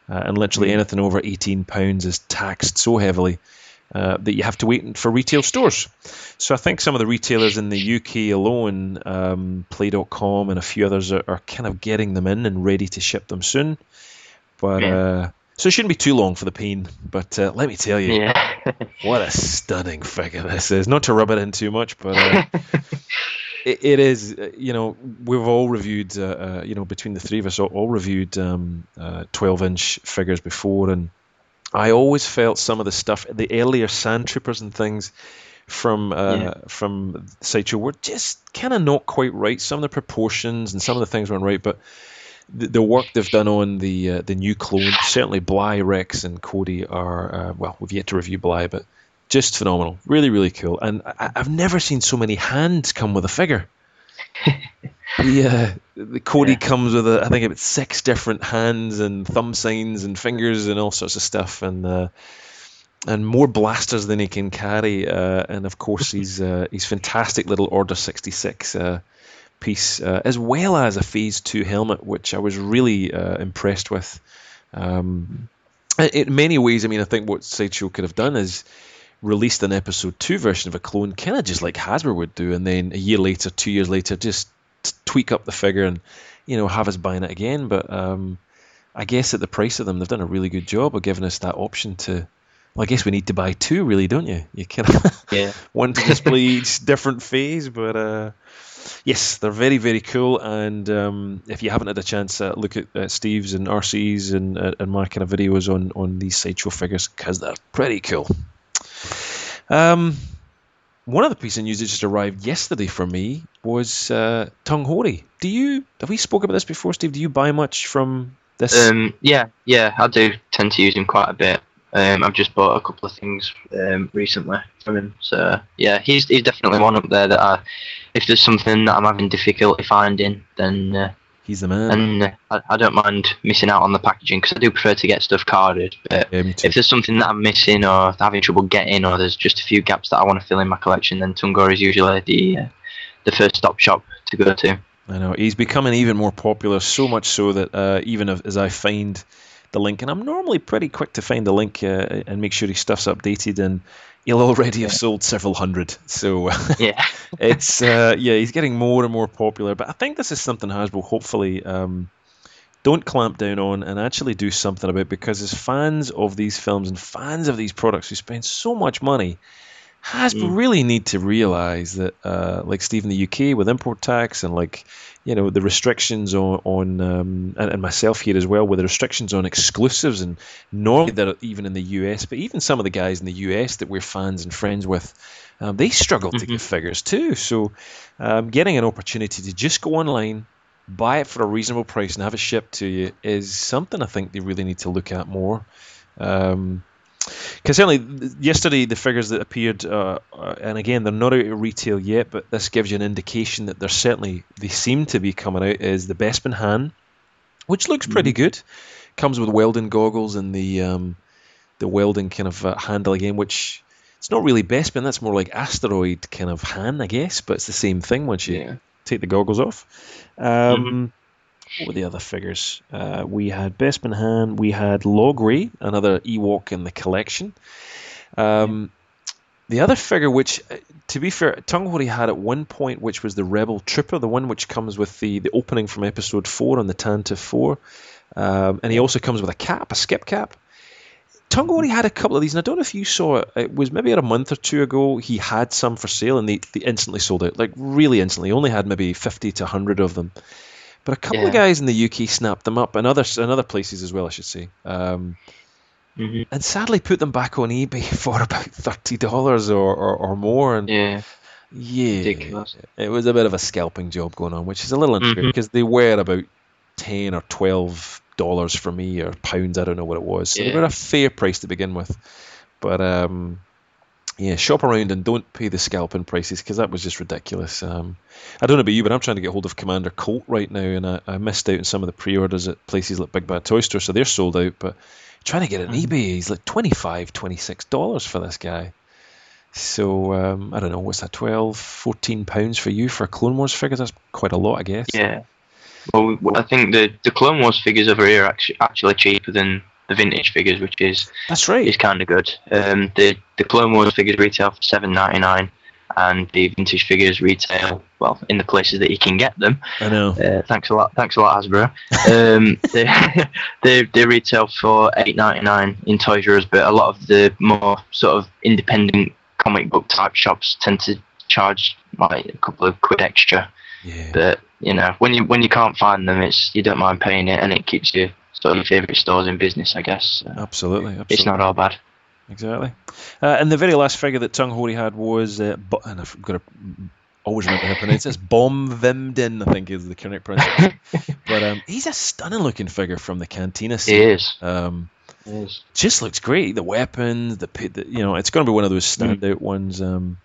S1: Uh, and literally mm. anything over £18 is taxed so heavily uh, that you have to wait for retail stores. So I think some of the retailers in the UK alone, um, Play.com and a few others, are, are, kind of getting them in and ready to ship them soon. But yeah. uh, so it shouldn't be too long for the pain. But uh, let me tell you, yeah. what a stunning figure this is. Not to rub it in too much, but. Uh, it, it is, uh, you know, we've all reviewed, uh, you know, between the three of us, all, all reviewed um, 12 inch figures before, and I always felt some of the stuff, the earlier Sand Troopers and things from uh, yeah. from Sideshow were just kind of not quite right. Some of the proportions and some of the things weren't right, but the, the work they've done on the uh, the new clone, certainly Bly, Rex, and Cody are uh, well, we've yet to review Bly, but just phenomenal, really, really cool. And I, have never seen so many hands come with a figure. Yeah, the Cody yeah. comes with a, I think about six different hands and thumb signs and fingers and all sorts of stuff, and uh, and more blasters than he can carry. Uh, and of course, he's uh, he's fantastic little Order sixty six uh, piece, uh, as well as a Phase two helmet, which I was really uh, impressed with. Um, in many ways, I mean, I think what Sideshow could have done is released an episode two version of a clone, kind of just like Hasbro would do, and then a year later, two years later, just tweak up the figure and you know have us buying it again. But um, I guess at the price of them, they've done a really good job of giving us that option to. Well, I guess we need to buy two, really, don't you? You kind of yeah. one to display each different phase, but uh, yes, they're very very cool. And um, if you haven't had a chance, uh, look at uh, Steve's and RC's and uh, and my kind of videos on on these sideshow figures because they're pretty cool. Um, one of the pieces of news that just arrived yesterday for me was uh, Tung Hori. Do you have we spoke about this before, Steve? Do you buy much from this?
S2: Um, yeah, yeah, I do tend to use him quite a bit. Um, I've just bought a couple of things um, recently from him. So yeah, he's he's definitely one up there that I, if there's something that I'm having difficulty finding, then uh,
S1: He's the man.
S2: And uh, I, I, don't mind missing out on the packaging because I do prefer to get stuff carded. But if there's something that I'm missing or having trouble getting, or there's just a few gaps that I want to fill in my collection, then Tungor is usually the uh, the first stop shop to go to.
S1: I know he's becoming even more popular, so much so that uh, even as I find the link, and I'm normally pretty quick to find the link uh, and make sure his stuff's updated, and he'll already have sold several hundred. So
S2: yeah,
S1: it's uh, yeah, he's getting more and more popular. But I think this is something Hasbro hopefully um, don't clamp down on and actually do something about because as fans of these films and fans of these products who spend so much money. Hasbro mm. really need to realize that, uh, like Steve in the UK with import tax and like you know the restrictions on, on um, and, and, myself here as well with the restrictions on exclusives and normally that even in the US but even some of the guys in the US that we're fans and friends with um, they struggle mm-hmm. to get figures too so um, getting an opportunity to just go online buy it for a reasonable price and have it shipped to you is something I think they really need to look at more um, because certainly yesterday the figures that appeared, uh, uh, and again they're not out at retail yet, but this gives you an indication that they're certainly they seem to be coming out. Is the Bespin Han, which looks pretty mm-hmm. good, comes with welding goggles and the um, the welding kind of uh, handle again, which it's not really Bespin. That's more like asteroid kind of Han, I guess, but it's the same thing once you yeah. take the goggles off. Um, mm-hmm. What were the other figures? Uh, we had Bespin Han, we had Logray, another Ewok in the collection. Um, the other figure, which, uh, to be fair, Tunghori had at one point, which was the Rebel Trooper, the one which comes with the, the opening from Episode 4 on the Tantive 4. Um, and he also comes with a cap, a skip cap. Tunghori had a couple of these, and I don't know if you saw it. It was maybe a month or two ago. He had some for sale, and they, they instantly sold out, like really instantly. He only had maybe 50 to 100 of them. But a couple yeah. of guys in the UK snapped them up, and other and other places as well, I should say. Um, mm-hmm. And sadly, put them back on eBay for about thirty dollars or, or, or more. And
S2: yeah,
S1: yeah, Ridiculous. it was a bit of a scalping job going on, which is a little unfair mm-hmm. because they were about ten or twelve dollars for me or pounds. I don't know what it was. So yeah. they were a fair price to begin with. But um, yeah, shop around and don't pay the scalping prices because that was just ridiculous. Um, I don't know about you, but I'm trying to get hold of Commander Colt right now, and I, I missed out on some of the pre-orders at places like Big Bad Toy Store, so they're sold out. But trying to get it on mm-hmm. eBay, he's like 25 dollars for this guy. So um, I don't know, what's that, 12, 14 pounds for you for a Clone Wars figure? That's quite a lot, I guess.
S2: Yeah. Well, I think the the Clone Wars figures over here are actually, actually cheaper than the vintage figures, which is
S1: that's right.
S2: Is kind of good. Um, the the Clone Wars figures retail for seven ninety nine, and the vintage figures retail well in the places that you can get them.
S1: I know.
S2: Uh, thanks a lot. Thanks a lot, Hasbro. Um, they, they they retail for eight ninety nine in Toys R Us, but a lot of the more sort of independent comic book type shops tend to charge like a couple of quid extra.
S1: Yeah.
S2: But you know, when you when you can't find them, it's you don't mind paying it, and it keeps you sort of your favourite stores in business, I guess.
S1: Uh, absolutely, absolutely,
S2: It's not all bad.
S1: Exactly. Uh, and the very last figure that Tunghori had was, uh, and I've got to always remember how to pronounce this, Bom Vimdin, I think is the correct pronunciation. but um, he's a stunning looking figure from the Cantina scene.
S2: He is.
S1: Um, he is. Just looks great. The weapons, the, the you know, it's going to be one of those mm. standout mm. ones. Um,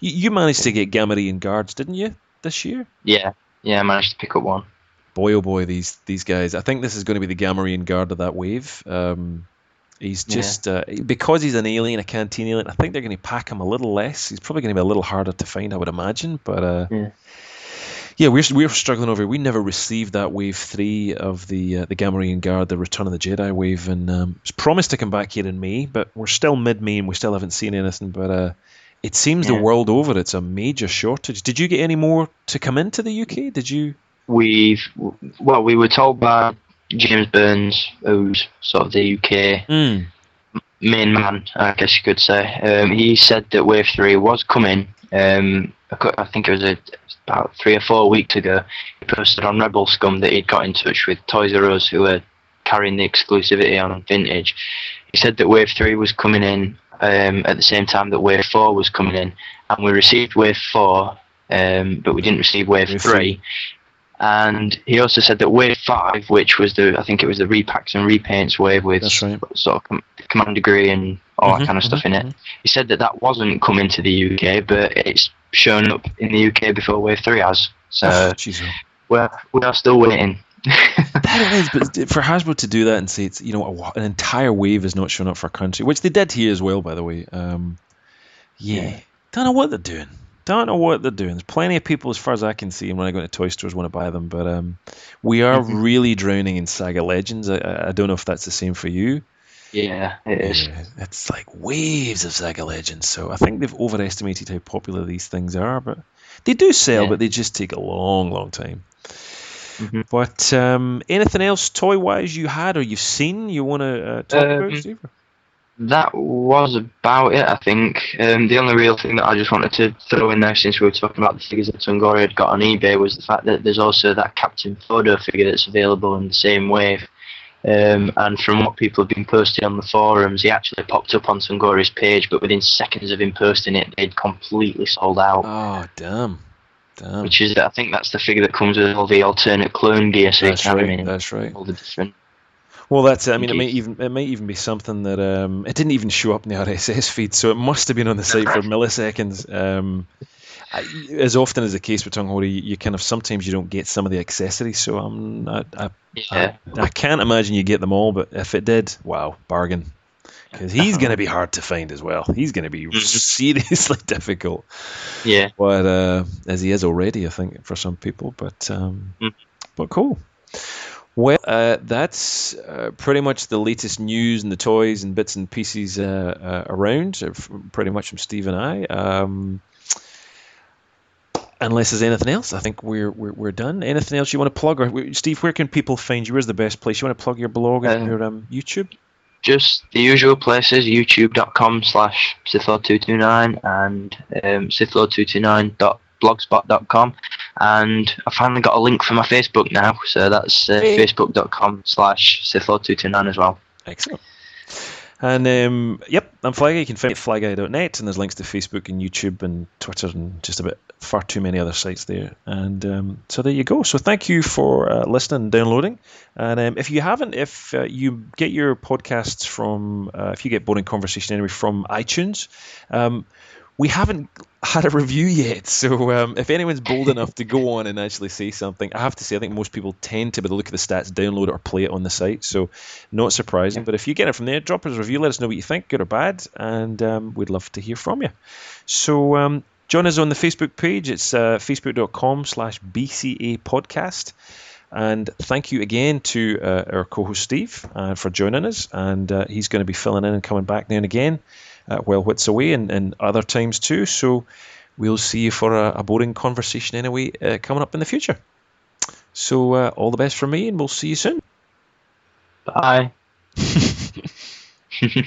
S1: you, you, managed to get Gamorrean guards, didn't you, this year?
S2: Yeah, yeah, I managed to pick up one
S1: boy oh boy, these these guys. I think this is going to be the Gamorrean guard of that wave. Um, he's just yeah. uh, because he's an alien, a cantina alien. I think they're going to pack him a little less. He's probably going to be a little harder to find, I would imagine. But uh,
S2: yeah.
S1: yeah, we're we're struggling over. We never received that wave three of the uh, the Gamorrean guard, the Return of the Jedi wave, and um, it's promised to come back here in May. But we're still mid May and we still haven't seen anything. But uh, it seems yeah. the world over, it's a major shortage. Did you get any more to come into the UK? Did you?
S2: We've well, we were told by James Burns, who's sort of the UK
S1: mm.
S2: main man, I guess you could say. Um, he said that Wave Three was coming. Um, I think it was a, about three or four weeks ago. He posted on Rebel Scum that he'd got in touch with Toys R Us, who were carrying the exclusivity on Vintage. He said that Wave Three was coming in um, at the same time that Wave Four was coming in, and we received Wave Four, um, but we didn't receive Wave, Wave Three. 3 and he also said that Wave Five, which was the I think it was the repacks and repaints wave with right. sort of com- Commander Grey and all mm-hmm, that kind of mm-hmm, stuff in it. Mm-hmm. He said that that wasn't coming to the UK, but it's shown up in the UK before Wave Three has. So
S1: oh,
S2: we're we are still waiting.
S1: that is, but for Hasbro to do that and say it's you know an entire wave is not showing up for a country, which they did here as well, by the way. Um, yeah. yeah, don't know what they're doing. Don't know what they're doing. There's plenty of people, as far as I can see, when I go to toy stores, want to buy them. But um, we are mm-hmm. really drowning in Saga Legends. I, I don't know if that's the same for you.
S2: Yeah, it is.
S1: Yeah, it's like waves of Saga Legends. So I think they've overestimated how popular these things are. But they do sell, yeah. but they just take a long, long time. Mm-hmm. But um, anything else toy wise you had or you've seen you want to uh, talk um, about, Steve?
S2: That was about it, I think. Um, the only real thing that I just wanted to throw in there, since we were talking about the figures that Tongori had got on eBay, was the fact that there's also that Captain Fordo figure that's available in the same wave. Um, and from what people have been posting on the forums, he actually popped up on Tongori's page, but within seconds of him posting it, they'd completely sold out.
S1: Oh, damn. Damn.
S2: Which is, I think that's the figure that comes with all the alternate clone gear, so
S1: that's you can right, That's right.
S2: All the different
S1: well, that's it. I mean, it might even it might even be something that um, it didn't even show up in the RSS feed, so it must have been on the site for milliseconds. Um, I, as often as the case with Tongori, you kind of sometimes you don't get some of the accessories, so I'm I, I, yeah. I, I can't imagine you get them all, but if it did, wow, bargain. Because he's going to be hard to find as well. He's going to be mm-hmm. seriously difficult.
S2: Yeah.
S1: But uh, as he is already, I think for some people. But um, mm. but cool. Well, uh, that's uh, pretty much the latest news and the toys and bits and pieces uh, uh around, uh, pretty much from Steve and I. Um, unless there's anything else, I think we're, we're, we're done. Anything else you want to plug? Or Steve, where can people find you? Where's the best place? You want to plug your blog and um, your um, YouTube?
S2: Just the usual places: youtube.com slash sithlord229 and um, sithlord229.com blogspot.com, and I finally got a link for my Facebook now, so that's uh, hey. facebook.com slash sithlord229 as well.
S1: Excellent. And um, yep, I'm Flyguy. You can find me at flyguy.net, and there's links to Facebook and YouTube and Twitter and just about far too many other sites there. And um, so there you go. So thank you for uh, listening and downloading. And um, if you haven't, if uh, you get your podcasts from, uh, if you get Boring Conversation anyway from iTunes, um, we haven't had a review yet. So um, if anyone's bold enough to go on and actually say something, I have to say I think most people tend to, by the look of the stats, download it or play it on the site. So not surprising. But if you get it from there, drop us a review. Let us know what you think, good or bad, and um, we'd love to hear from you. So um, join us on the Facebook page. It's uh, facebook.com slash BCA podcast. And thank you again to uh, our co-host Steve uh, for joining us. And uh, he's going to be filling in and coming back now and again uh, while Whit's away and, and other times too. So we'll see you for a, a boring conversation anyway uh, coming up in the future. So uh, all the best from me, and we'll see you soon.
S2: Bye.